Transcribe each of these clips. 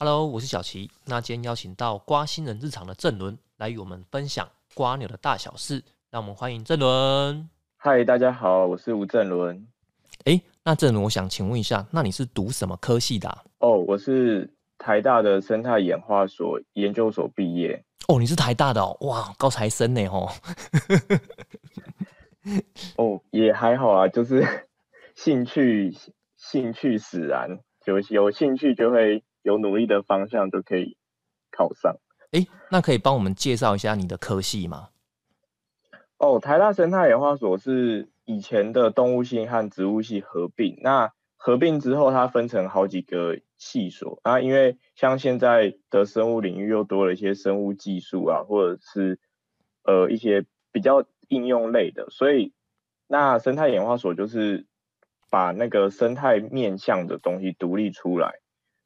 Hello，我是小齐。那今天邀请到瓜新人日常的郑伦来与我们分享瓜牛的大小事。让我们欢迎郑伦。嗨，大家好，我是吴正伦。哎，那郑伦，我想请问一下，那你是读什么科系的？哦，我是台大的生态演化所研究所毕业。哦，你是台大的哦，哇，高材生呢吼。哦，也还好啊，就是 兴趣兴趣使然，有有兴趣就会有努力的方向，就可以考上。哎，那可以帮我们介绍一下你的科系吗？哦，台大生态演化所是以前的动物系和植物系合并，那合并之后它分成好几个系所啊，因为像现在的生物领域又多了一些生物技术啊，或者是呃一些比较应用类的，所以那生态演化所就是把那个生态面向的东西独立出来，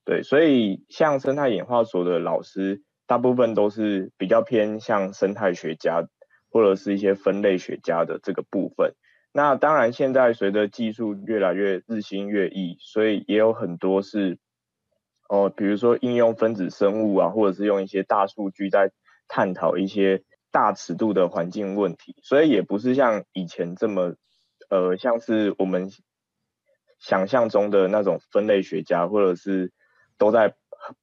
对，所以像生态演化所的老师，大部分都是比较偏向生态学家。或者是一些分类学家的这个部分，那当然现在随着技术越来越日新月异，所以也有很多是哦，比如说应用分子生物啊，或者是用一些大数据在探讨一些大尺度的环境问题，所以也不是像以前这么呃，像是我们想象中的那种分类学家，或者是都在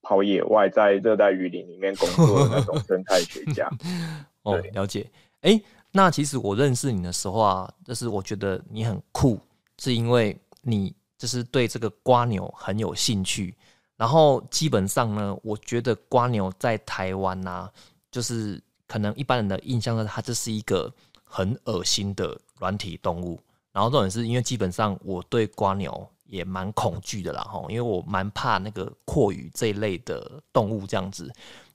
跑野外在热带雨林里面工作的那种生态学家。哦，了解。哎，那其实我认识你的时候啊，就是我觉得你很酷，是因为你就是对这个瓜牛很有兴趣。然后基本上呢，我觉得瓜牛在台湾啊，就是可能一般人的印象呢，它就是一个很恶心的软体动物。然后重点是因为基本上我对瓜牛也蛮恐惧的啦，吼，因为我蛮怕那个阔鱼这一类的动物这样子。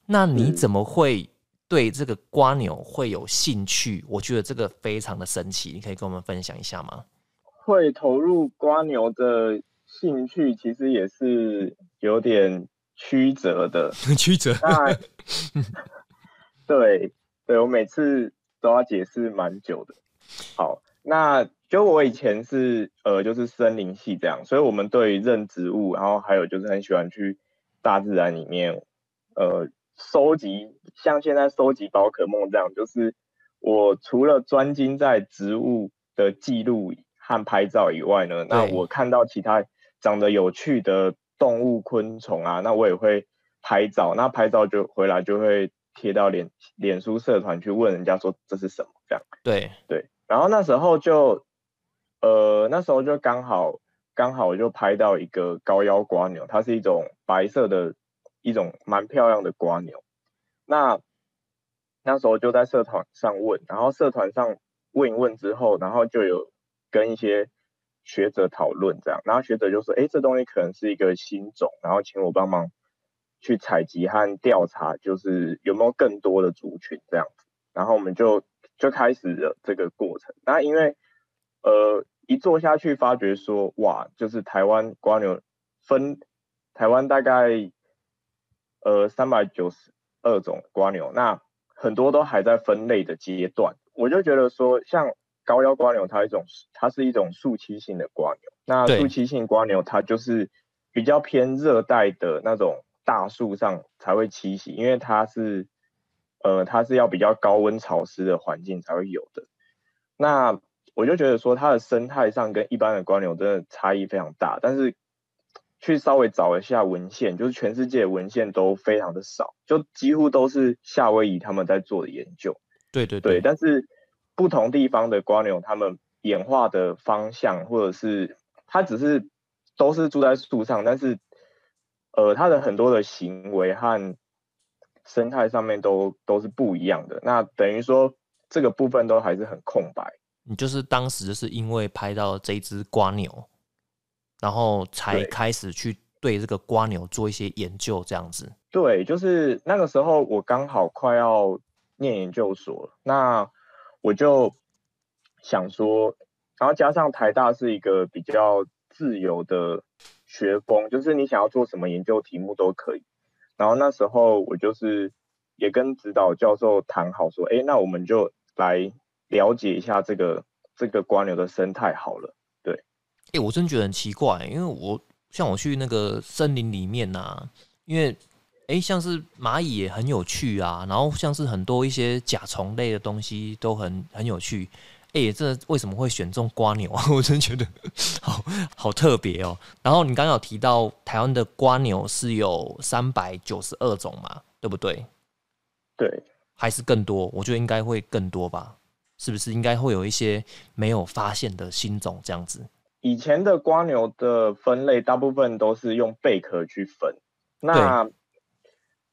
那你怎么会？对这个瓜牛会有兴趣，我觉得这个非常的神奇，你可以跟我们分享一下吗？会投入瓜牛的兴趣，其实也是有点曲折的。曲折。对，对我每次都要解释蛮久的。好，那就我以前是呃，就是森林系这样，所以我们对认植物，然后还有就是很喜欢去大自然里面，呃。收集像现在收集宝可梦这样，就是我除了专精在植物的记录和拍照以外呢，那我看到其他长得有趣的动物、昆虫啊，那我也会拍照。那拍照就回来就会贴到脸脸书社团去问人家说这是什么这样。对对，然后那时候就呃那时候就刚好刚好就拍到一个高腰瓜牛，它是一种白色的。一种蛮漂亮的瓜牛，那那时候就在社团上问，然后社团上问一问之后，然后就有跟一些学者讨论这样，然后学者就说，哎，这东西可能是一个新种，然后请我帮忙去采集和调查，就是有没有更多的族群这样子，然后我们就就开始了这个过程。那因为呃一做下去，发觉说，哇，就是台湾瓜牛分台湾大概。呃，三百九十二种瓜牛，那很多都还在分类的阶段。我就觉得说，像高腰瓜牛，它一种，它是一种树栖性的瓜牛。那树栖性瓜牛，它就是比较偏热带的那种大树上才会栖息，因为它是，呃，它是要比较高温潮湿的环境才会有的。那我就觉得说，它的生态上跟一般的瓜牛真的差异非常大，但是。去稍微找一下文献，就是全世界文献都非常的少，就几乎都是夏威夷他们在做的研究。对对对，但是不同地方的瓜牛，它们演化的方向，或者是它只是都是住在树上，但是呃，它的很多的行为和生态上面都都是不一样的。那等于说这个部分都还是很空白。你就是当时是因为拍到这只瓜牛。然后才开始去对这个瓜牛做一些研究，这样子。对，就是那个时候我刚好快要念研究所，那我就想说，然后加上台大是一个比较自由的学风，就是你想要做什么研究题目都可以。然后那时候我就是也跟指导教授谈好说，哎，那我们就来了解一下这个这个瓜牛的生态好了。对哎，我真觉得很奇怪，因为我像我去那个森林里面呐，因为哎，像是蚂蚁也很有趣啊，然后像是很多一些甲虫类的东西都很很有趣。哎，这为什么会选中瓜牛啊？我真觉得好好特别哦。然后你刚刚有提到台湾的瓜牛是有三百九十二种嘛，对不对？对，还是更多？我觉得应该会更多吧？是不是应该会有一些没有发现的新种这样子？以前的瓜牛的分类大部分都是用贝壳去分，那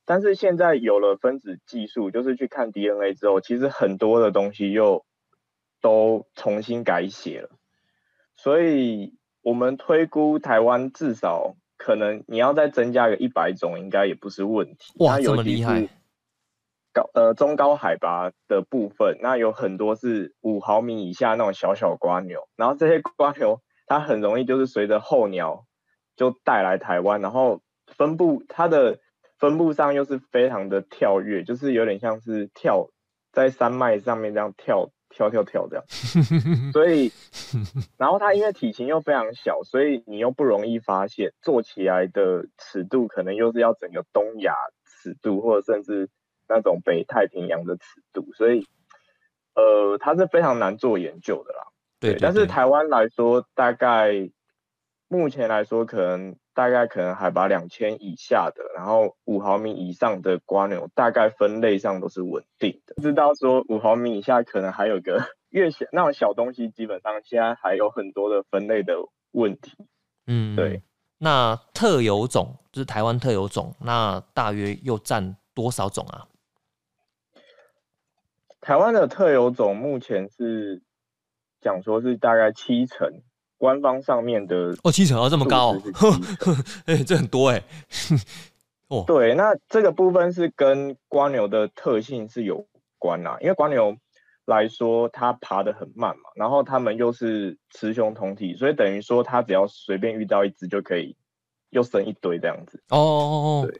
但是现在有了分子技术，就是去看 DNA 之后，其实很多的东西又。都重新改写了，所以我们推估台湾至少可能你要再增加个一百种，应该也不是问题。哇，这么厉害！高呃中高海拔的部分，那有很多是五毫米以下那种小小瓜牛，然后这些瓜牛它很容易就是随着候鸟就带来台湾，然后分布它的分布上又是非常的跳跃，就是有点像是跳在山脉上面这样跳。跳跳跳这样，所以，然后它因为体型又非常小，所以你又不容易发现，做起来的尺度可能又是要整个东亚尺度，或者甚至那种北太平洋的尺度，所以，呃，它是非常难做研究的啦。对，但是台湾来说，大概目前来说可能。大概可能海拔两千以下的，然后五毫米以上的瓜牛，大概分类上都是稳定的。知道说五毫米以下可能还有个越小那种小东西，基本上现在还有很多的分类的问题。嗯，对。那特有种就是台湾特有种，那大约又占多少种啊？台湾的特有种目前是讲说是大概七成。官方上面的哦，七成哦，这么高，哎，这很多哎。哦，对，那这个部分是跟瓜牛的特性是有关啦，因为瓜牛来说，它爬得很慢嘛，然后它们又是雌雄同体，所以等于说它只要随便遇到一只就可以又生一堆这样子。哦哦哦，对，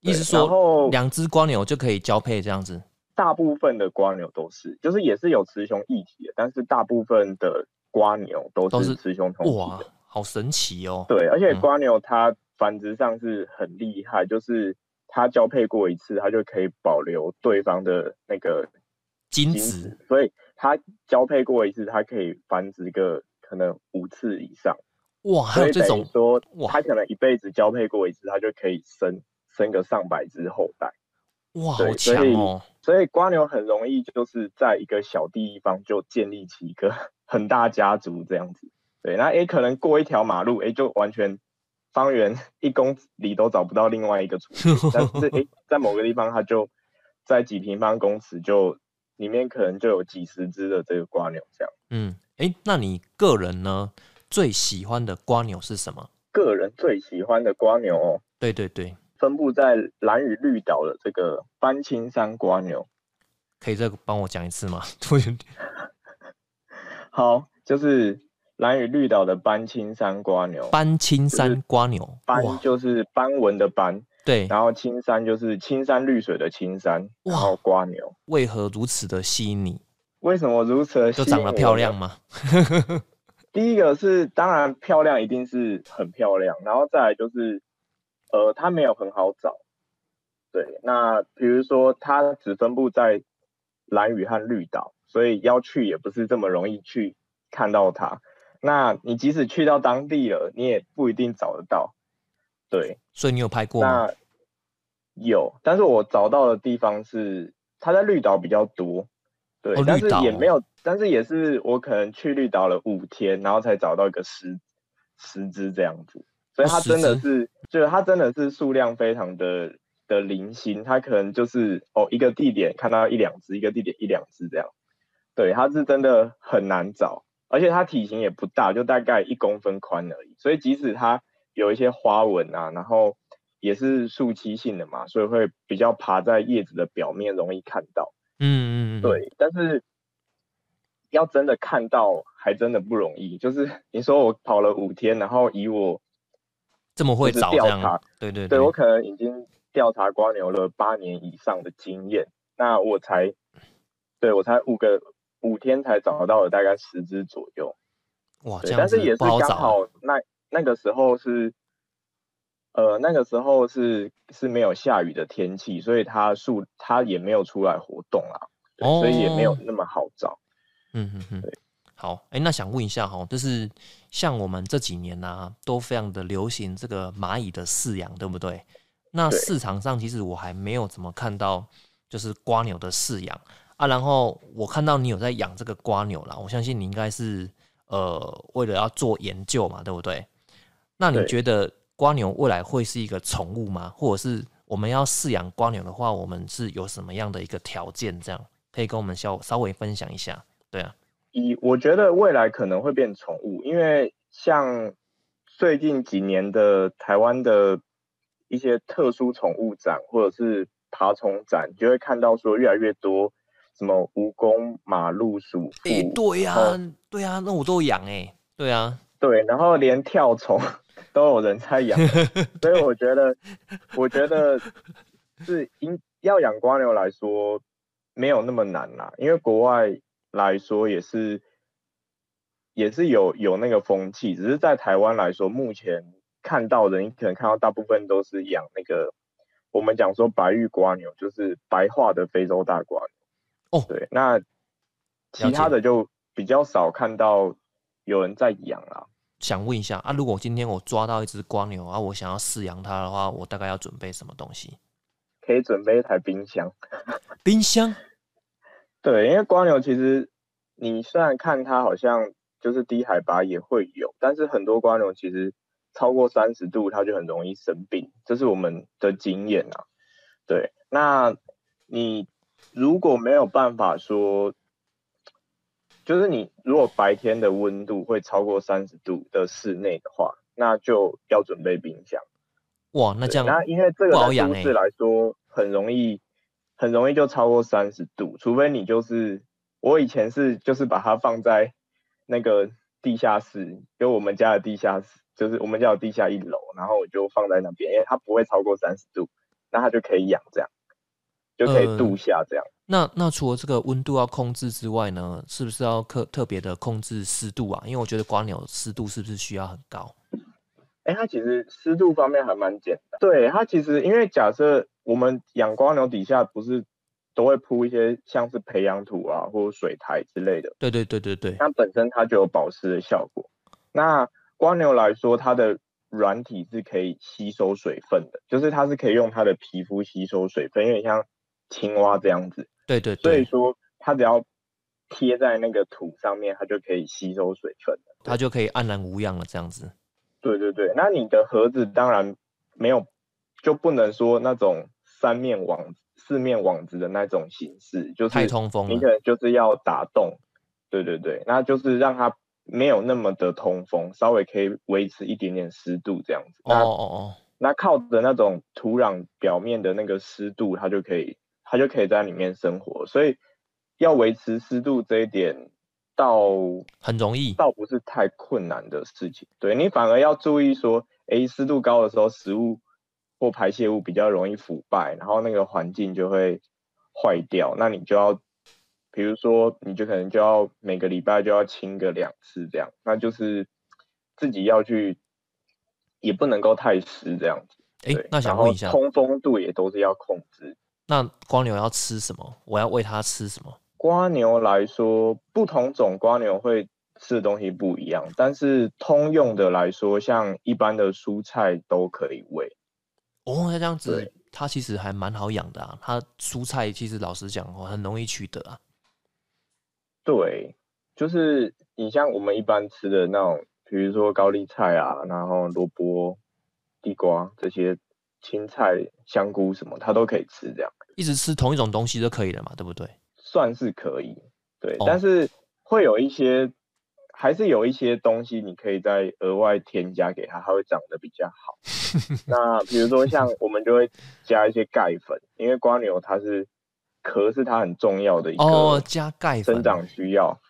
意思说两只瓜牛就可以交配这样子。大部分的瓜牛都是，就是也是有雌雄异体的，但是大部分的。瓜牛都是雌雄同体哇，好神奇哦！对，而且瓜牛它繁殖上是很厉害，就是它交配过一次，它就可以保留对方的那个精子，所以它交配过一次，它可以繁殖个可能五次以上。哇，还有这种说，它可能一辈子交配过一次，它就可以生生个上百只后代。哇，好强哦！所以瓜牛很容易就是在一个小地方就建立起一个 很大家族这样子。对，那也可能过一条马路，哎，就完全方圆一公里都找不到另外一个雏形。但是哎，在某个地方，它就在几平方公尺就里面可能就有几十只的这个瓜牛这样。嗯，哎，那你个人呢最喜欢的瓜牛是什么？个人最喜欢的瓜牛哦，对对对。分布在蓝屿绿岛的这个斑青山瓜牛，可以再帮我讲一次吗？好，就是蓝屿绿岛的斑青山瓜牛。斑青山瓜牛，斑就是斑纹的斑，对。然后青山就是青山绿水的青山，然后瓜牛为何如此的吸引你？为什么如此的吸引？就长得漂亮吗？第一个是当然漂亮，一定是很漂亮，然后再来就是。呃，它没有很好找，对。那比如说，它只分布在蓝屿和绿岛，所以要去也不是这么容易去看到它。那你即使去到当地了，你也不一定找得到。对。所以你有拍过吗？有，但是我找到的地方是它在绿岛比较多，对。但是也没有，但是也是我可能去绿岛了五天，然后才找到一个十十只这样子。所以它真的是，就是它真的是数量非常的的零星，它可能就是哦一个地点看到一两只，一个地点一两只这样。对，它是真的很难找，而且它体型也不大，就大概一公分宽而已。所以即使它有一些花纹啊，然后也是树栖性的嘛，所以会比较爬在叶子的表面，容易看到。嗯嗯嗯。对，但是要真的看到，还真的不容易。就是你说我跑了五天，然后以我这么会找调查，对对对，我可能已经调查瓜牛了八年以上的经验，那我才，对我才五个五天才找到了大概十只左右，哇，但是也是刚好那那个时候是呃，那个时候是是没有下雨的天气，所以它树它也没有出来活动啊，对所以也没有那么好找。嗯嗯嗯，对好，哎、那想问一下哈，就是像我们这几年呢、都非常的流行这个蚂蚁的饲养，对不对？那市场上其实我还没有怎么看到，就是瓜牛的饲养啊。然后我看到你有在养这个瓜牛啦，我相信你应该是呃为了要做研究嘛，对不对？那你觉得瓜牛未来会是一个宠物吗？或者是我们要饲养瓜牛的话，我们是有什么样的一个条件？这样可以跟我们稍稍微分享一下。对啊，以我觉得未来可能会变宠物，因为像最近几年的台湾的一些特殊宠物展或者是爬虫展，你就会看到说越来越多什么蜈蚣、马路、鼠对呀、对呀、那我都有养哎、对啊，对，然后连跳虫 都有人在养，所以我觉得，我觉得是应要养瓜牛来说没有那么难啦，因为国外来说也是也是有有那个风气，只是在台湾来说，目前看到的，你可能看到大部分都是养那个我们讲说白玉瓜牛，就是白化的非洲大瓜牛。哦对，那其他的就比较少看到有人在养啦。想问一下啊，如果今天我抓到一只瓜牛啊，我想要饲养它的话，我大概要准备什么东西？可以准备一台冰箱。冰箱对，因为瓜牛其实你虽然看它好像就是低海拔也会有，但是很多瓜牛其实超过三十度它就很容易生病，这是我们的经验啊。对，那你如果没有办法说，就是你如果白天的温度会超过三十度的室内的话，那就要准备冰箱。哇，那这样那因为这个在都市来说很容易，很容易就超过三十度，除非你就是我以前是就是把它放在那个地下室，就我们家的地下室，就是我们家有地下一楼，然后我就放在那边，因为它不会超过三十度，那它就可以养这样，就可以呃度夏这样。那那除了这个温度要控制之外呢，是不是要特特别的控制湿度啊？因为我觉得瓜牛湿度是不是需要很高？哎，它其实湿度方面还蛮简单。对，它其实因为假设我们养瓜牛底下不是都会铺一些像是培养土啊或者水苔之类的，对对对对对，它本身它就有保湿的效果。那瓜牛来说，它的软体是可以吸收水分的，就是它是可以用它的皮肤吸收水分，有点像青蛙这样子。对对对，所以说，它只要贴在那个土上面，它就可以吸收水分。它就可以安然无恙了，这样子。对对对，那你的盒子当然没有，就不能说那种三面网、四面网子的那种形式，就是太通风了你可能就是要打洞，对对对，那就是让它没有那么的通风，稍微可以维持一点点湿度这样子。哦哦哦，那靠着那种土壤表面的那个湿度，它就可以它就可以在里面生活，所以要维持湿度这一点，倒很容易。倒不是太困难的事情。对你反而要注意说，诶，湿度高的时候，食物或排泄物比较容易腐败，然后那个环境就会坏掉。那你就要，比如说，你就可能就要每个礼拜就要清个两次这样，那就是自己要去，也不能够太湿这样子。哎、对，那想问一下，通风度也都是要控制。那瓜牛要吃什么？我要喂它吃什么？瓜牛来说，不同种瓜牛会吃的东西不一样，但是通用的来说，像一般的蔬菜都可以喂。哦，那这样子，它其实还蛮好养的啊。它蔬菜其实老实讲哦，很容易取得啊。对，就是你像我们一般吃的那种，比如说高丽菜啊，然后萝卜、地瓜这些青菜、香菇什么，它都可以吃，这样一直吃同一种东西就可以了嘛，对不对？算是可以。对，哦但是会有一些，还是有一些东西你可以再额外添加给它，它会长得比较好。那比如说像我们就会加一些钙粉，因为瓜牛它是壳是它很重要的一哦，个加钙粉生长需要。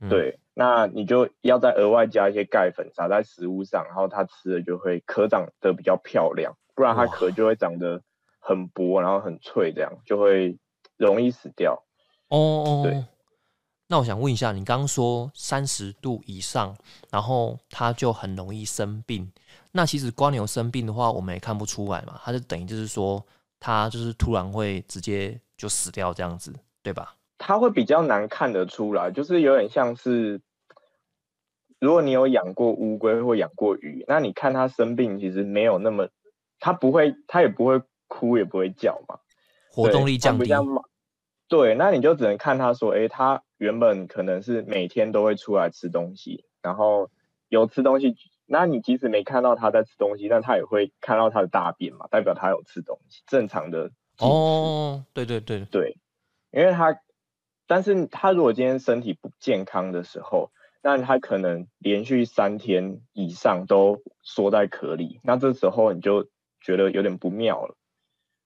嗯对，那你就要再额外加一些钙粉撒在食物上，然后它吃了就会壳长得比较漂亮，不然它哇壳就会长得很薄，然后很脆，这样就会容易死掉。哦哦。对哦那我想问一下，你刚刚说三十度以上，然后它就很容易生病。那其实瓜牛生病的话，我们也看不出来嘛，它就等于就是说，它就是突然会直接就死掉这样子，对吧？它会比较难看得出来，就是有点像是，如果你有养过乌龟或养过鱼，那你看它生病，其实没有那么，它不会，它也不会哭，也不会叫嘛，活动力降低。对，那你就只能看他说，哎，他原本可能是每天都会出来吃东西，然后有吃东西，那你即使没看到他在吃东西，但他也会看到他的大便嘛，代表他有吃东西，正常的。哦，对对对对，因为他。但是他如果今天身体不健康的时候，那他可能连续三天以上都缩在壳里，那这时候你就觉得有点不妙了，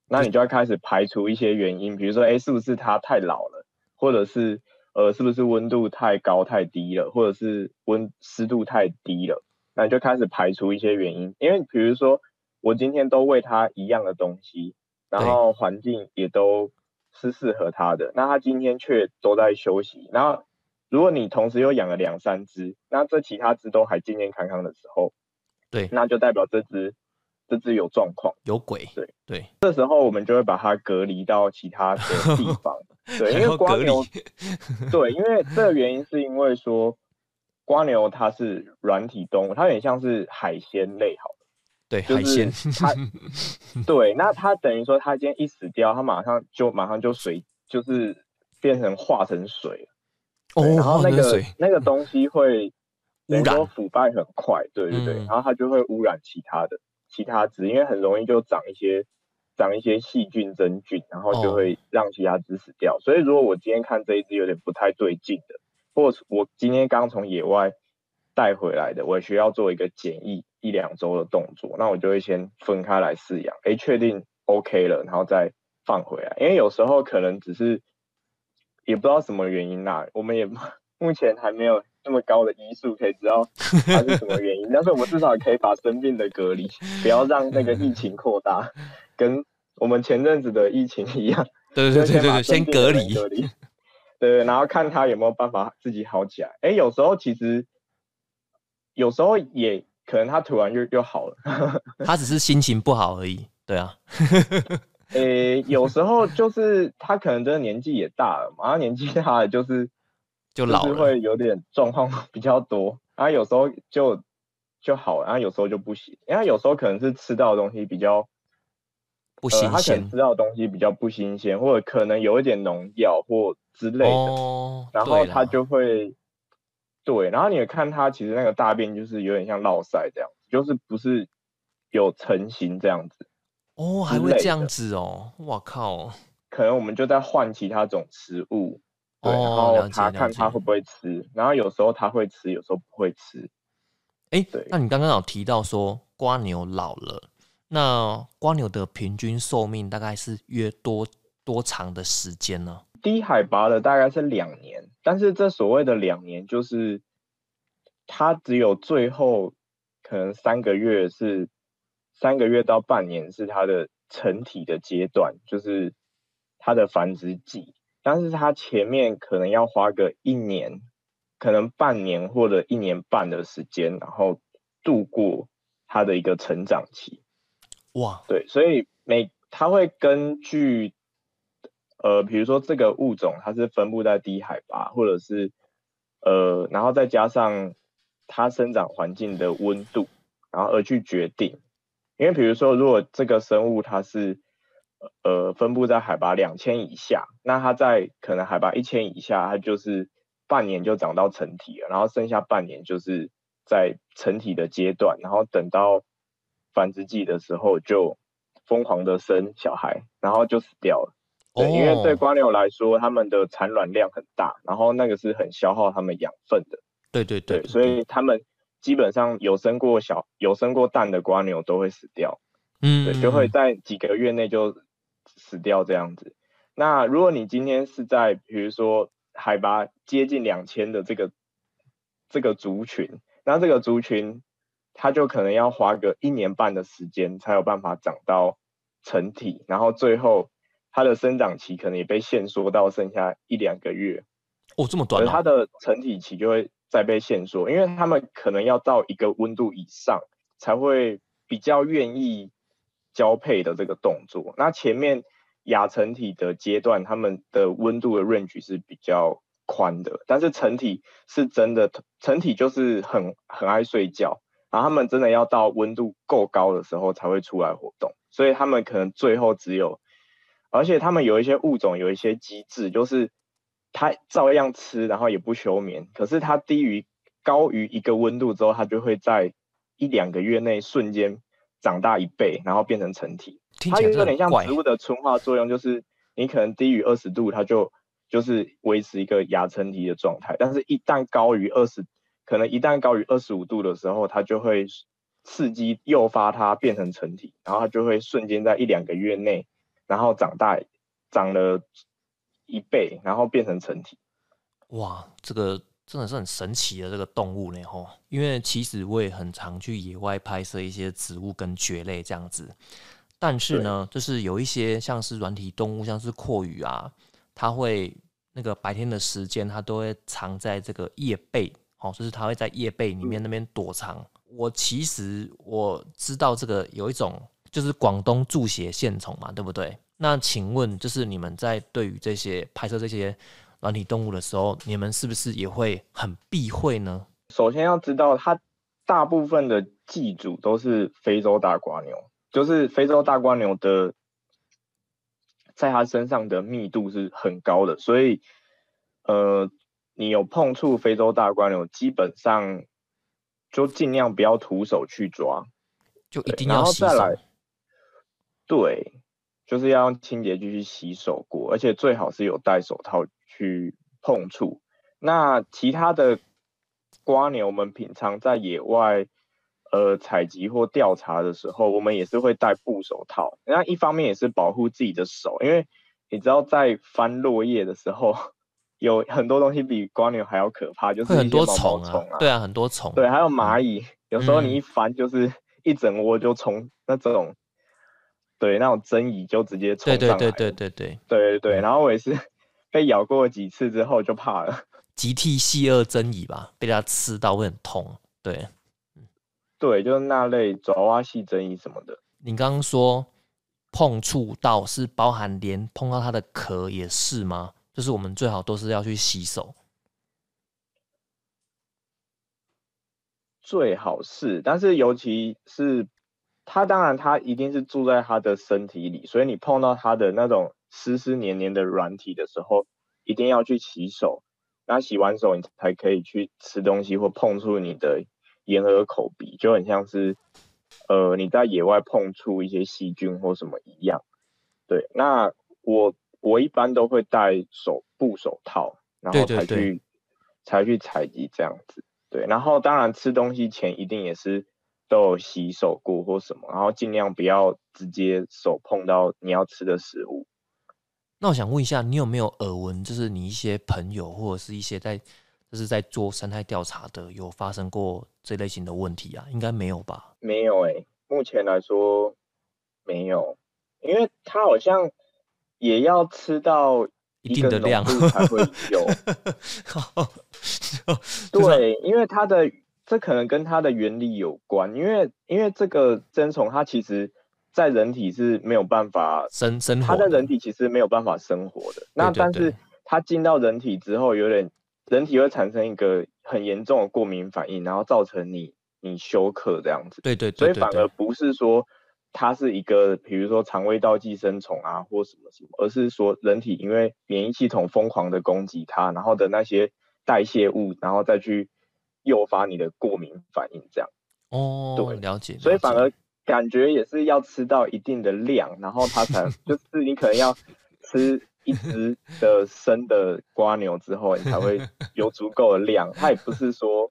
那你就要开始排除一些原因，比如说，哎，是不是它太老了，或者是呃，是不是温度太高太低了，或者是温湿度太低了，那你就开始排除一些原因，因为比如说我今天都喂它一样的东西，然后环境也都。是适合它的，那它今天却都在休息。然后，如果你同时又养了两三只，那这其他只都还健健康康的时候，对，那就代表这只这只有状况，有鬼。对对，这时候我们就会把它隔离到其他的地 方。对，因为瓜牛，对，因为这个原因是因为说，瓜牛它是软体动物，它有点像是海鲜类，好。对海鲜，它 对，那它等于说，它今天一死掉，它马上就马上就水，就是变成化成水哦，然后那个那个东西会污染腐败很快，对对对，然后它就会污染其他的其他枝，因为很容易就长一些长一些细菌真菌，然后就会让其他枝死掉。所以如果我今天看这一只有点不太对劲的，或者我今天刚从野外带回来的，我需要做一个检疫。一两周的动作，那我就会先分开来饲养，哎，确定 OK 了，然后再放回来。因为有时候可能只是也不知道什么原因啦，我们也 目前还没有那么高的医术可以知道它是什么原因。但是我们至少可以把生病的隔离，不要让那个疫情扩大，跟我们前阵子的疫情一样。对对对对对，先隔离隔离。对，然后看他有没有办法自己好起来。哎，有时候其实有时候也。可能他突然就就好了，他只是心情不好而已。对啊，诶，有时候就是他可能真的年纪也大了嘛，他年纪大了就是就老了，会有点状况比较多。然后有时候就就好，然后有时候就不行。因为有时候可能是吃到的东西比较不新鲜，他可能吃到的东西比较不新鲜，或者可能有一点农药或之类的，然后他就会。对，然后你看他，其实那个大便就是有点像落塞这样，就是不是有成型这样子哦，还会这样子哦，哇靠！可能我们就在换其他种食物，对，然后他看他会不会吃，然后有时候他会吃，有时候不会吃。哎，对，那你刚刚有提到说瓜牛老了，那瓜牛的平均寿命大概是约多多长的时间呢？低海拔的大概是两年，但是这所谓的两年，就是它只有最后可能三个月是三个月到半年是它的成体的阶段，就是它的繁殖季，但是它前面可能要花个一年，可能半年或者一年半的时间，然后度过它的一个成长期。哇，对，所以每它会根据。呃，比如说这个物种它是分布在低海拔，或者是呃，然后再加上它生长环境的温度，然后而去决定。因为比如说，如果这个生物它是呃分布在海拔两千以下，那它在可能海拔一千以下，它就是半年就长到成体了，然后剩下半年就是在成体的阶段，然后等到繁殖季的时候就疯狂的生小孩，然后就死掉了。对，因为对瓜牛来说，它们的产卵量很大，然后那个是很消耗它们养分的。对对对，所以它们基本上有生过小、有生过蛋的瓜牛都会死掉。嗯，对，就会在几个月内就死掉这样子。那如果你今天是在比如说海拔接近两千的这个这个族群，那这个族群它就可能要花个一年半的时间才有办法长到成体，然后最后。它的生长期可能也被限缩到剩下一两个月，哦，这么短，它的成体期就会再被限缩，因为它们可能要到一个温度以上，才会比较愿意交配的这个动作。那前面亚成体的阶段，它们的温度的 range 是比较宽的，但是成体是真的，成体就是很很爱睡觉，然后它们真的要到温度够高的时候才会出来活动，所以它们可能最后只有，而且它们有一些物种有一些机制，就是它照样吃，然后也不休眠，可是它低于高于一个温度之后，它就会在一两个月内瞬间长大一倍，然后变成成体。它有点像植物的纯化作用，就是你可能低于二十度，它就就是维持一个亚成体的状态。但是，一旦高于二十，可能一旦高于二十五度的时候，它就会刺激诱发它变成成体，然后它就会瞬间在一两个月内，然后长大长了一倍，然后变成成体。哇，这个真的是很神奇的这个动物呢吼！因为其实我也很常去野外拍摄一些植物跟蕨类这样子。但是呢，就是有一些像是软体动物，像是阔鱼啊，它会那个白天的时间，它都会藏在这个叶背，哦，就是它会在叶背里面那边躲藏。我其实我知道这个有一种就是广东注血线虫嘛，对不对？那请问，就是你们在对于这些拍摄这些软体动物的时候，你们是不是也会很避讳呢？首先要知道，它大部分的寄主都是非洲大瓜牛。就是非洲大瓜牛的，在它身上的密度是很高的，所以，呃，你有碰触非洲大瓜牛，基本上就尽量不要徒手去抓，就一定要再来。对，就是要用清洁剂去洗手过，而且最好是有戴手套去碰触。那其他的瓜牛，我们平常在野外。呃，采集或调查的时候，我们也是会戴布手套。那一方面也是保护自己的手，因为你知道在翻落叶的时候，有很多东西比瓜牛还要可怕，就是很多虫啊。对啊，很多虫。对，还有蚂蚁，有时候你一翻就是 一整窝就从那种，对，那种针蚁就直接冲上来。对对对对对对对对。然后我也是被咬过几次之后就怕了。集体细颚针蚁吧，被它吃到会很痛。对。对，就是那类爪哇细针蚁什么的。你刚刚说碰触到是包含连碰到它的壳也是吗？就是我们最好都是要去洗手。最好是，但是尤其是它，当然它一定是住在它的身体里，所以你碰到它的那种湿湿黏黏的软体的时候，一定要去洗手。那洗完手，你才可以去吃东西或碰触你的。眼耳口鼻就很像是，呃，你在野外碰触一些细菌或什么一样。对，那我我一般都会戴手布手套，然后才去才去采集这样子。对，然后当然吃东西前一定也是都有洗手过或什么，然后尽量不要直接手碰到你要吃的食物。那我想问一下，你有没有耳闻，就是你一些朋友或者是一些在。就是在做生态调查的，有发生过这类型的问题啊？应该没有吧？没有哎，目前来说没有，因为它好像也要吃到一定的量才会有。对，因为它的这可能跟它的原理有关，因为因为这个真虫它其实在人体是没有办法生生活，它在人体其实没有办法生活的。那但是它进到人体之后，有点。人体会产生一个很严重的过敏反应，然后造成你你休克这样子。对对，所以反而不是说它是一个，比如说肠胃道寄生虫啊或什么什么，而是说人体因为免疫系统疯狂的攻击它，然后的那些代谢物，然后再去诱发你的过敏反应这样。哦，对，了解。所以反而感觉也是要吃到一定的量，然后它才就是你可能要吃。一只的生的瓜牛之后，你才会有足够的量。它也不是说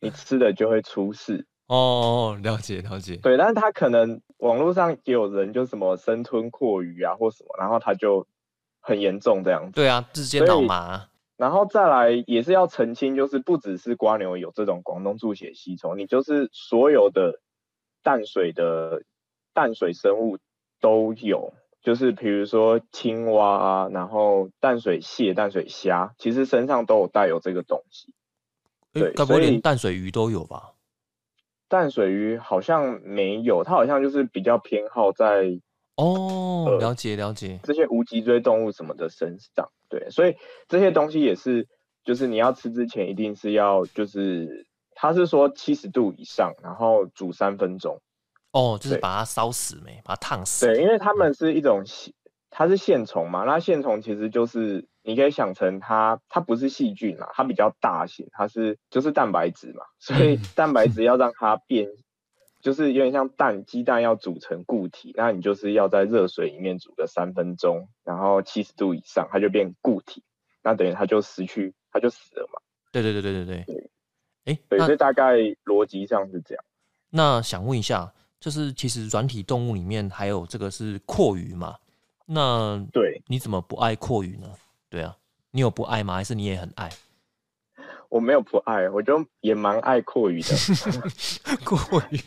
你吃了就会出事哦。了解了解。对，但是它可能网络上也有人就什么生吞阔鱼啊或什么，然后它就很严重这样子。对啊，直接脑麻。然后再来也是要澄清，就是不只是瓜牛有这种广东注血吸虫，你就是所有的淡水的淡水生物都有。就是比如说青蛙啊，然后淡水蟹、淡水虾，其实身上都有带有这个东西。对，所以连淡水鱼都有吧？淡水鱼好像没有，它好像就是比较偏好在哦，了解了解，这些无脊椎动物什么的身上。对，所以这些东西也是，就是你要吃之前一定是要，就是他是说七十度以上，然后煮三分钟。哦，就是把它烧死没，把它烫死。对，因为它们是一种它是线虫嘛，那线虫其实就是你可以想成它，它不是细菌嘛，它比较大型，它是就是蛋白质嘛，所以蛋白质要让它变，就是有点像蛋鸡蛋要煮成固体，那你就是要在热水里面煮个三分钟，然后七十度以上，它就变固体，那等于它就失去，它就死了嘛。对对对对对对。哎，对，所以大概逻辑上是这样。那想问一下，就是其实软体动物里面还有这个是阔鱼嘛？那对，你怎么不爱阔鱼呢？对啊，你有不爱吗？还是你也很爱？我没有不爱，我就也蛮爱阔鱼的。阔鱼，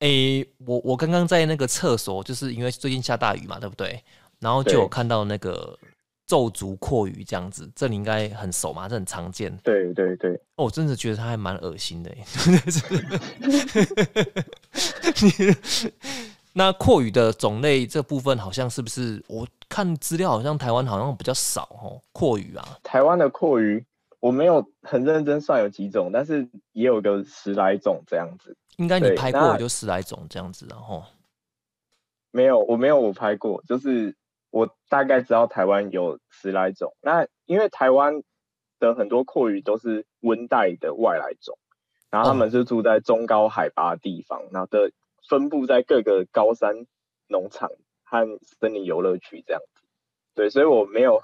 哎，我我刚刚在那个厕所，就是因为最近下大雨嘛，对不对？然后就有看到那个皱足阔鱼这样子，这你应该很熟嘛，这很常见。对对对，哦，我真的觉得它还蛮恶心的。那阔鱼的种类这部分好像是不是？我看资料好像台湾好像比较少哦。阔鱼啊，台湾的阔鱼我没有很认真算有几种，但是也有个十来种这样子。应该你拍过就十来种这样子，然后没有，我没有我拍过，就是我大概知道台湾有十来种。那因为台湾的很多阔鱼都是温带的外来种，然后他们是住在中高海拔地方，然后的。分布在各个高山农场和森林游乐区这样子，对，所以我没有，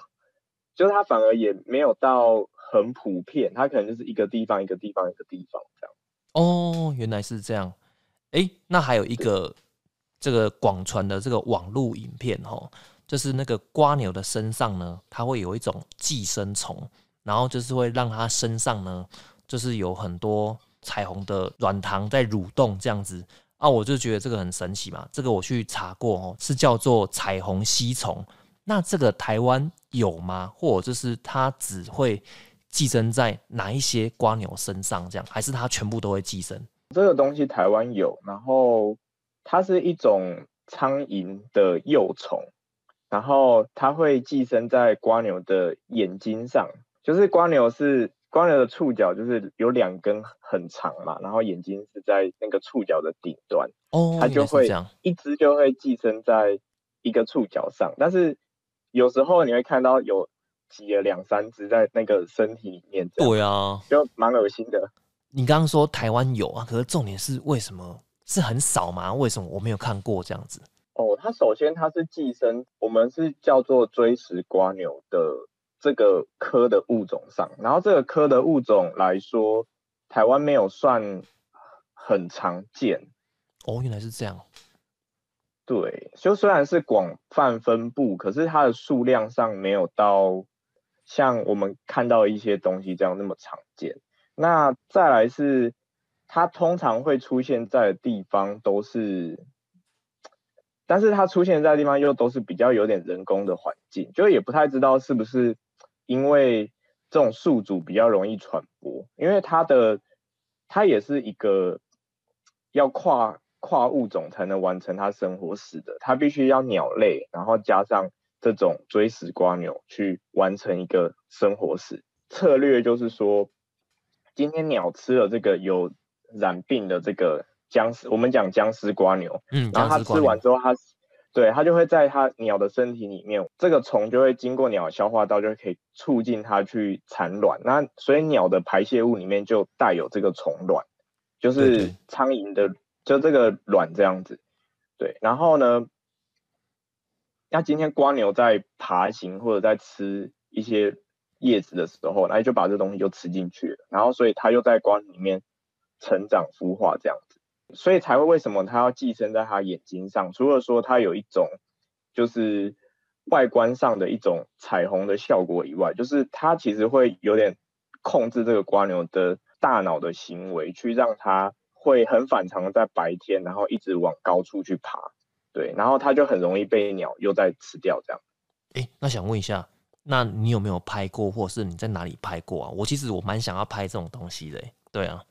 就是它反而也没有到很普遍，它可能就是一个地方一个地方一个地方这样。哦，原来是这样。哎，那还有一个这个广传的这个网络影片哈，就是那个瓜牛的身上呢，它会有一种寄生虫，然后就是会让它身上呢，就是有很多彩虹的软糖在蠕动这样子。啊，我就觉得这个很神奇嘛。这个我去查过哦，是叫做彩虹吸虫。那这个台湾有吗？或者就是它只会寄生在哪一些瓜牛身上？这样还是它全部都会寄生？这个东西台湾有，然后它是一种苍蝇的幼虫，然后它会寄生在瓜牛的眼睛上，就是瓜牛是。瓜牛的触角就是有两根很长嘛，然后眼睛是在那个触角的顶端，哦，它就会一只就会寄生在一个触角上，但是有时候你会看到有挤了两三只在那个身体里面，对啊，就蛮恶心的。你刚刚说台湾有啊，可是重点是为什么是很少吗？为什么我没有看过这样子？哦，它首先它是寄生，我们是叫做追食瓜牛的。这个科的物种上，然后这个科的物种来说，台湾没有算很常见。哦，原来是这样。对，就虽然是广泛分布，可是它的数量上没有到像我们看到一些东西这样那么常见。那再来是，它通常会出现在的地方都是。但是它出现在的地方又都是比较有点人工的环境，就也不太知道是不是因为这种宿主比较容易传播，因为它的它也是一个要跨跨物种才能完成它生活史的，它必须要鸟类，然后加上这种追食瓜牛去完成一个生活史策略，就是说今天鸟吃了这个有染病的这个。僵尸，我们讲僵尸瓜牛，嗯，然后它吃完之后，它，对，它就会在它鸟的身体里面，这个虫就会经过鸟消化道，就可以促进它去产卵。那所以鸟的排泄物里面就带有这个虫卵，就是苍蝇的，就这个卵这样子。对，然后呢，那今天瓜牛在爬行或者在吃一些叶子的时候，那就把这东西就吃进去了，然后所以它又在瓜里面成长孵化这样子。所以才会为什么它要寄生在它眼睛上？除了说它有一种就是外观上的一种彩虹的效果以外，就是它其实会有点控制这个瓜牛的大脑的行为，去让它会很反常的在白天，然后一直往高处去爬，对，然后它就很容易被鸟又在吃掉这样。哎，那想问一下，那你有没有拍过，或是你在哪里拍过啊？我其实我蛮想要拍这种东西的，对啊。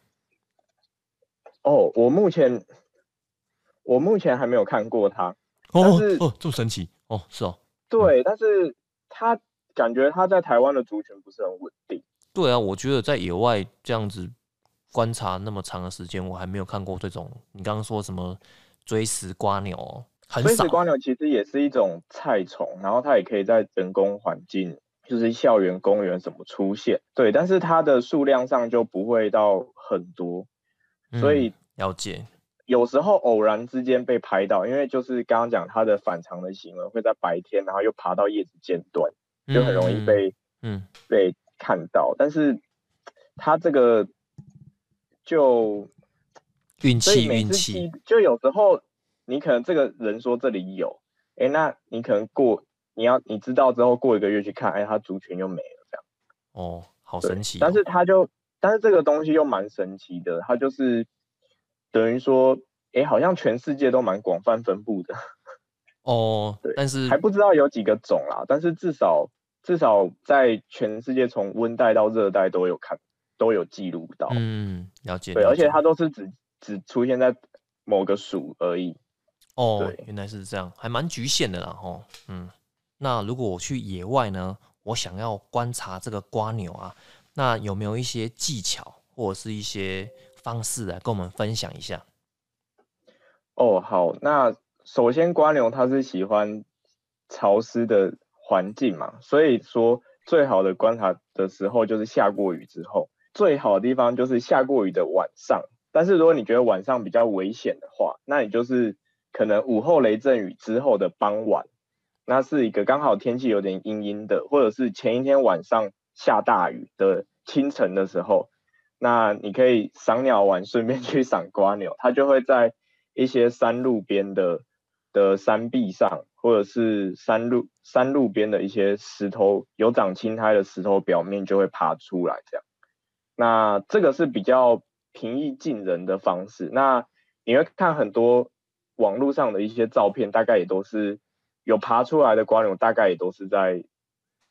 哦，我目前我目前还没有看过它。哦但是哦，这么神奇哦，是哦，对，但是它感觉它在台湾的族群不是很稳定。对啊，我觉得在野外这样子观察那么长的时间，我还没有看过这种你刚刚说什么追食瓜鸟哦，很少所以食。瓜牛其实也是一种菜虫，然后它也可以在人工环境，就是校园、公园什么出现。对，但是它的数量上就不会到很多，所以嗯了解，有时候偶然之间被拍到，因为就是刚刚讲它的反常的行为会在白天，然后又爬到叶子尖端，就很容易被、嗯被看到。但是它这个就运气运气，就有时候你可能这个人说这里有，哎，那你可能过你要你知道之后过一个月去看，哎，它族群又没了这样。哦，好神奇哦。但是它就但是这个东西又蛮神奇的，它就是等于说，哎，好像全世界都蛮广泛分布的，哦对，但是还不知道有几个种啦，但是至少至少在全世界从温带到热带都有看都有记录到。嗯，了解。对，而且它都是只只出现在某个属而已。哦对，原来是这样，还蛮局限的啦吼。嗯，那如果我去野外呢，我想要观察这个瓜牛啊，那有没有一些技巧或者是一些方式来跟我们分享一下？哦，好，那首先瓜牛它是喜欢潮湿的环境嘛，所以说最好的观察的时候就是下过雨之后，最好的地方就是下过雨的晚上。但是如果你觉得晚上比较危险的话，那你就是可能午后雷阵雨之后的傍晚，那是一个刚好天气有点阴阴的，或者是前一天晚上下大雨的清晨的时候，那你可以赏鸟完，顺便去赏瓜牛，它就会在一些山路边的的山壁上，或者是山路山路边的一些石头有长青苔的石头表面就会爬出来，这样。那这个是比较平易近人的方式。那你会看很多网络上的一些照片，大概也都是有爬出来的瓜牛，大概也都是在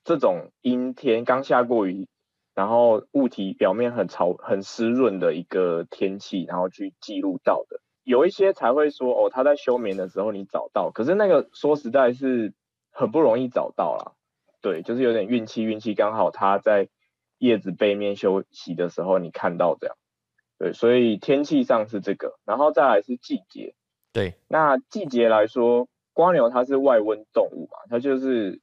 这种阴天刚下过雨，然后物体表面很潮、很湿润的一个天气，然后去记录到的。有一些才会说哦，他在休眠的时候你找到，可是那个说实在是很不容易找到啦。对，就是有点运气，运气刚好他在叶子背面休息的时候你看到这样。对，所以天气上是这个，然后再来是季节。对那季节来说，瓜牛它是外温动物嘛，它就是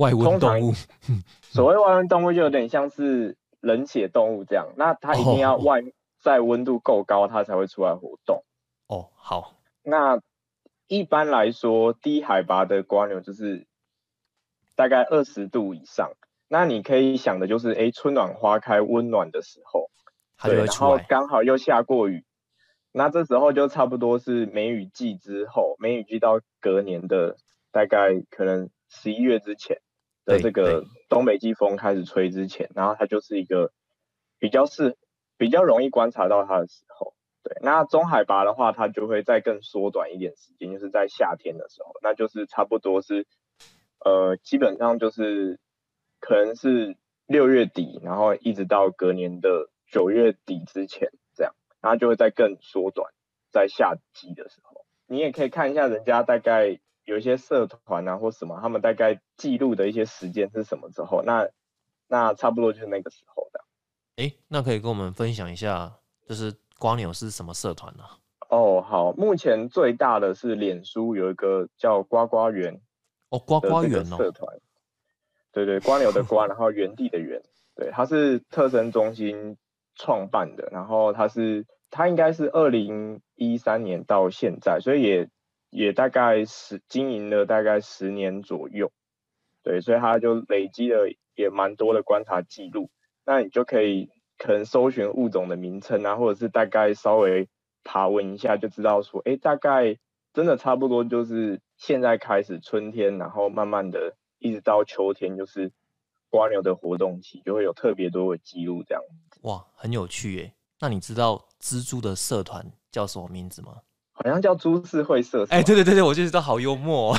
外温动物，所谓外温动物就有点像是冷血动物这样，那它一定要哦外在温度够高，它才会出来活动。哦，好，那一般来说，低海拔的瓜牛就是大概二十度以上。那你可以想的就是，哎，春暖花开，温暖的时候，对，然后。刚好又下过雨，那这时候就差不多是梅雨季之后，梅雨季到隔年的大概可能十一月之前的这个东北季风开始吹之前，然后它就是一个比较是比较容易观察到它的时候。对，那中海拔的话，它就会再更缩短一点时间，就是在夏天的时候，那就是差不多是，呃，基本上就是可能是六月底，然后一直到隔年的九月底之前这样，然后就会再更缩短，在夏季的时候，你也可以看一下人家大概有一些社团啊或什么，他们大概记录的一些时间是什么时候，那那差不多就是那个时候的。诶，那可以跟我们分享一下，就是瓜牛是什么社团呢、哦，好，目前最大的是脸书有一个叫呱呱园哦，呱呱园哦，社团，对对，瓜牛的 瓜，然后园地的园，对，它是特生中心创办的，然后它是它应该是二零一三年到现在，所以也也大概十经营了大概十年左右，对，所以他就累积了也蛮多的观察记录，那你就可以可能搜寻物种的名称啊，或者是大概稍微爬文一下就知道说，哎，大概真的差不多就是现在开始春天，然后慢慢的一直到秋天，就是瓜牛的活动期，就会有特别多的记录这样。哇，很有趣耶。那你知道蜘蛛的社团叫什么名字吗？好像叫株式会社，哎、哎，对对对对，我就知道好幽默、哦。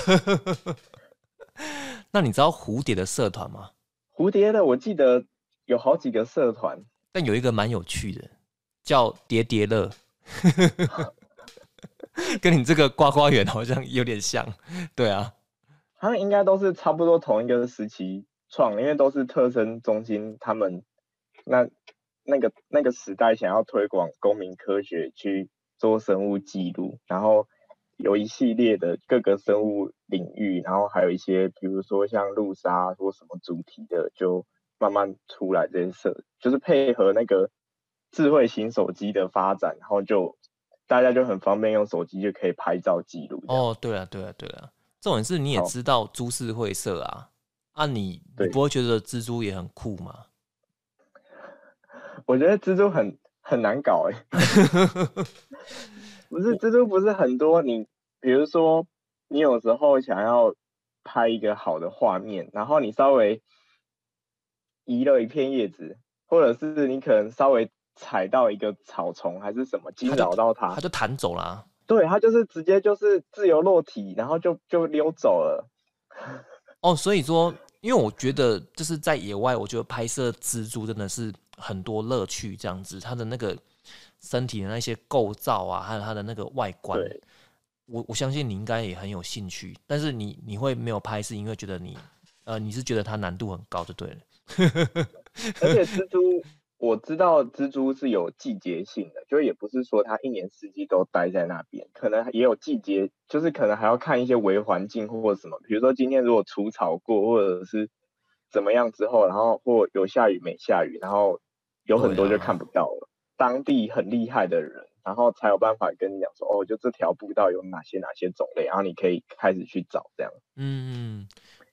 那你知道蝴蝶的社团吗？蝴蝶的我记得有好几个社团，但有一个蛮有趣的，叫叠叠乐。跟你这个呱呱园好像有点像，对啊，他们应该都是差不多同一个时期创，因为都是特生中心他们那那个那个时代想要推广公民科学去做生物记录，然后有一系列的各个生物领域，然后还有一些比如说像路杀或什么主题的，就慢慢出来这些设，就是配合那个智慧型手机的发展，然后就。大家就很方便用手机就可以拍照记录。哦，对啊，对啊，对啊。重点是你也知道株式会社啊，啊，你你不会觉得蜘蛛也很酷吗？我觉得蜘蛛很很难搞哎。不是蜘蛛不是很多，你比如说你有时候想要拍一个好的画面，然后你稍微移了一片叶子，或者是你可能稍微。踩到一个草丛还是什么惊扰到它，它就弹走了。对，它就是直接就是自由落体，然后就就溜走了。哦，所以说，因为我觉得就是在野外，我觉得拍摄蜘蛛真的是很多乐趣。这样子，它的那个身体的那些构造啊，还有它的那个外观，我我相信你应该也很有兴趣。但是你你会没有拍，是因为觉得你呃，你是觉得它难度很高就对了。而且蜘蛛。我知道蜘蛛是有季节性的，就也不是说它一年四季都待在那边，可能也有季节，就是可能还要看一些微环境或者什么，比如说今天如果除草过，或者是怎么样之后，然后或有下雨没下雨，然后有很多就看不到了。当地很厉害的人，然后才有办法跟你讲说，哦，就这条步道有哪些哪些种类，然后你可以开始去找这样。嗯，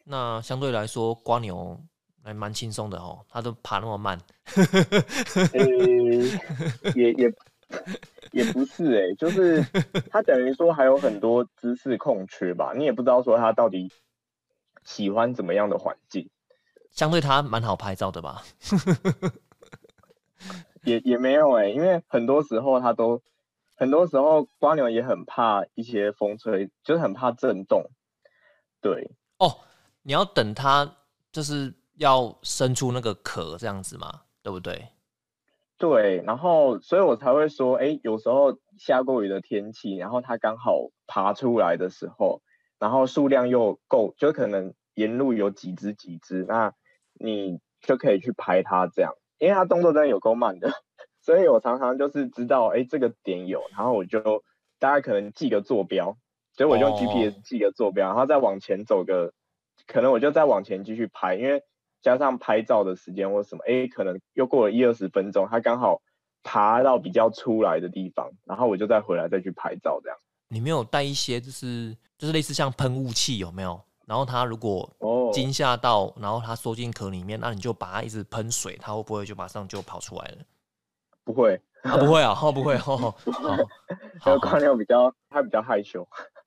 那相对来说，瓜牛。还蛮轻松的哦，他都爬那么慢。呃，也也也不是哎，就是他等于说还有很多知识空缺吧，你也不知道说他到底喜欢怎么样的环境。相对他蛮好拍照的吧？也也没有哎，因为很多时候它都，很多时候瓜牛也很怕一些风吹，就是很怕震动。对哦，你要等它就是。要伸出那个壳这样子嘛，对不对？对，然后所以我才会说，哎，有时候下过雨的天气，然后它刚好爬出来的时候，然后数量又够，就可能沿路有几只几只，那你就可以去拍它这样，因为他动作真的有够慢的，所以我常常就是知道，哎，这个点有，然后我就大家可能记个坐标，所以我用 GPS 记个坐标，然后再往前走个，可能我就再往前继续拍，因为。加上拍照的时间或什么，哎，可能又过了一二十分钟，他刚好爬到比较出来的地方，然后我就再回来再去拍照这样。你没有带一些就是就是类似像喷雾器有没有？然后他如果惊吓到，然后它缩进壳里面，那你就把它一直喷水，它会不会就马上就跑出来了？不会啊，不会啊，哦，不会哦。好，瓜牛比较它比较害羞。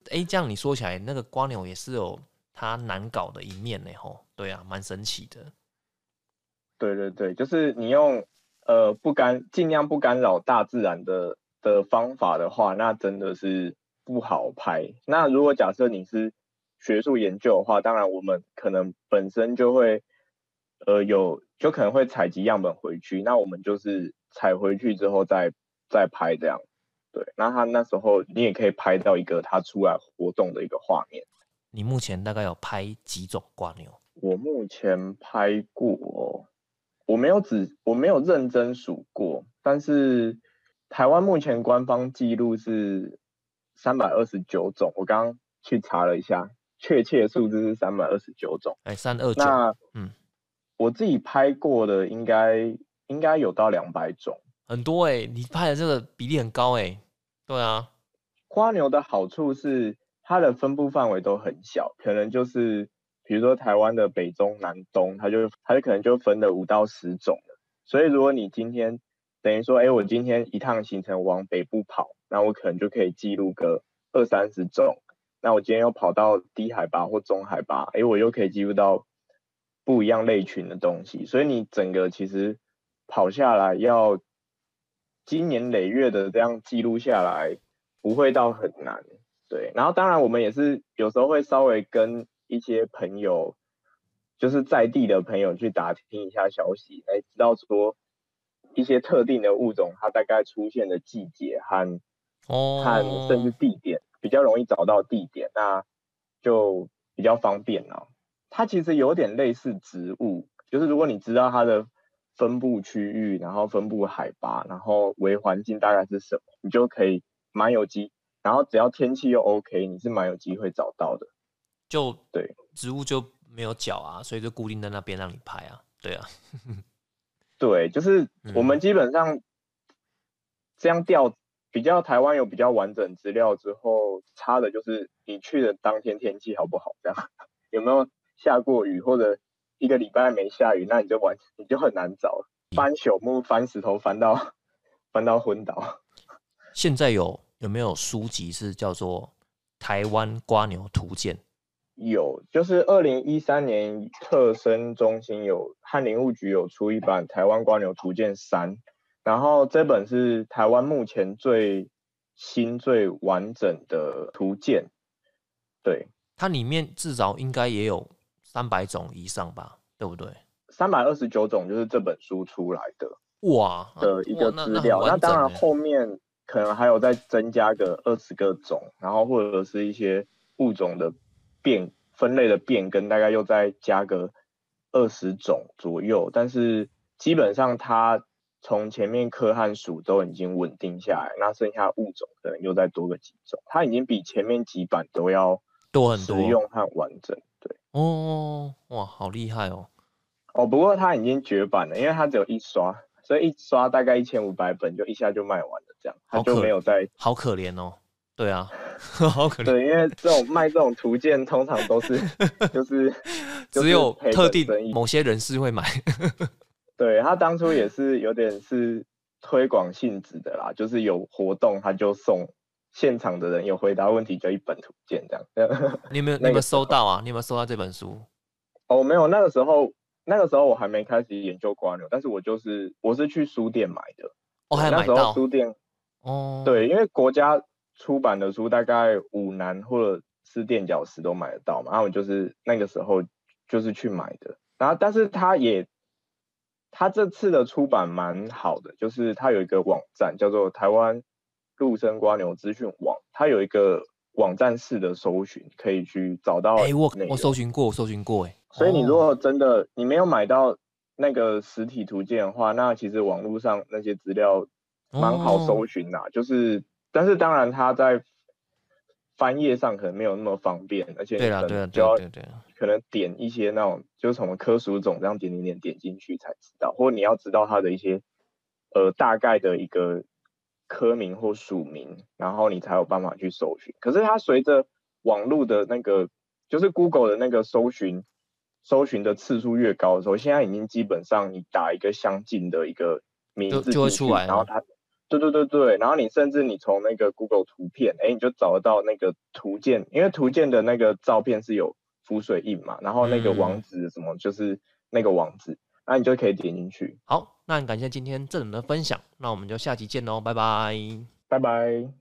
哎，这样你说起来，那个瓜牛也是有。它难搞的一面呢，吼，对啊，蛮神奇的。对对对，就是你用呃不干尽量不干扰大自然的的方法的话，那真的是不好拍。那如果假设你是学术研究的话，当然我们可能本身就会呃有就可能会采集样本回去，那我们就是采回去之后再再拍这样。对，那他那时候你也可以拍到一个他出来活动的一个画面。你目前大概有拍几种瓜牛？我目前拍过，我没有只我没有认真数过，但是台湾目前官方记录是三百二十九种。我刚刚去查了一下，确切数字是三百二十九种。哎，三二九。那嗯，我自己拍过的应该应该有到两百种，很多哎。你拍的这个比例很高哎。对啊，花牛的好处是。它的分布范围都很小，可能就是比如说台湾的北中南东，它就它就可能就分了五到十种了。所以如果你今天等于说，哎，我今天一趟行程往北部跑，那我可能就可以记录个二三十种。那我今天又跑到低海拔或中海拔，哎，我又可以记录到不一样类群的东西。所以你整个其实跑下来要经年累月的这样记录下来，不会到很难。对，然后当然我们也是有时候会稍微跟一些朋友，就是在地的朋友去打听一下消息，来知道说一些特定的物种，它大概出现的季节和哦，和甚至地点比较容易找到地点，那就比较方便了。它其实有点类似植物，就是如果你知道它的分布区域，然后分布海拔，然后微环境大概是什么，你就可以蛮有机。然后只要天气又 OK，你是蛮有机会找到的。就对，植物就没有脚啊，所以就固定在那边让你拍啊。对啊，对，就是我们基本上这样调比较台湾有比较完整资料之后，差的就是你去的当天天气好不好，这样 有没有下过雨，或者一个礼拜没下雨，那你就完你就很难找，翻朽木、翻石头，翻到翻到昏倒。现在有有没有书籍是叫做《台湾瓜牛图鉴》？有，就是二零一三年特生中心有和林务局有出一版《台湾瓜牛图鉴三》，然后这本是台湾目前最新最完整的图鉴。对，它里面至少应该也有三百种以上吧，对不对？三百二十九种就是这本书出来的哇的一个资料。那当然后面可能还有再增加个二十个种，然后或者是一些物种的。变分类的变更大概又再加个二十种左右，但是基本上它从前面科和属都已经稳定下来，那剩下物种可能又再多个几种，它已经比前面几版都要多很多，实用和完整。对，哦，哇，好厉害哦！哦，不过它已经绝版了，因为它只有一刷，所以一刷大概一千五百本就一下就卖完了，这样它就没有再好可怜哦。对啊，好可怜。对，因为这种卖这种图鉴，通常都是 就是只有特定某些人士会买。对他当初也是有点是推广性质的啦，就是有活动他就送现场的人有回答问题就一本图鉴这样。你有没有你有没有收到啊？你有没有收到这本书？哦，没有，那个时候那个时候我还没开始研究瓜牛，但是我就是我是去书店买的。哦，还买到书店哦？对，因为国家。出版的书大概五南或者是垫脚石都买得到嘛，然后我就是那个时候就是去买的，然后但是他也他这次的出版蛮好的，就是他有一个网站叫做台湾陆生瓜牛资讯网，它有一个网站式的搜寻，可以去找到。哎，我我搜寻过，我搜寻过，哎，所以你如果真的你没有买到那个实体图鉴的话，那其实网络上那些资料蛮好搜寻的，就是。但是当然，它在翻页上可能没有那么方便，而且可能就要可能点一些那种就是什么科属种这样点点点点进去才知道，或者你要知道它的一些呃大概的一个科名或属名，然后你才有办法去搜寻。可是它随着网络的那个就是 Google 的那个搜寻搜寻的次数越高的时候，现在已经基本上你打一个相近的一个名字就会出来，然后它。对对对对，然后你甚至你从那个 Google 图片，哎，你就找得到那个图鉴，因为图鉴的那个照片是有浮水印嘛，然后那个网址什么就是那个网址，那你就可以点进去。好，那感谢今天郑总的分享，那我们就下期见喽，拜拜，拜拜。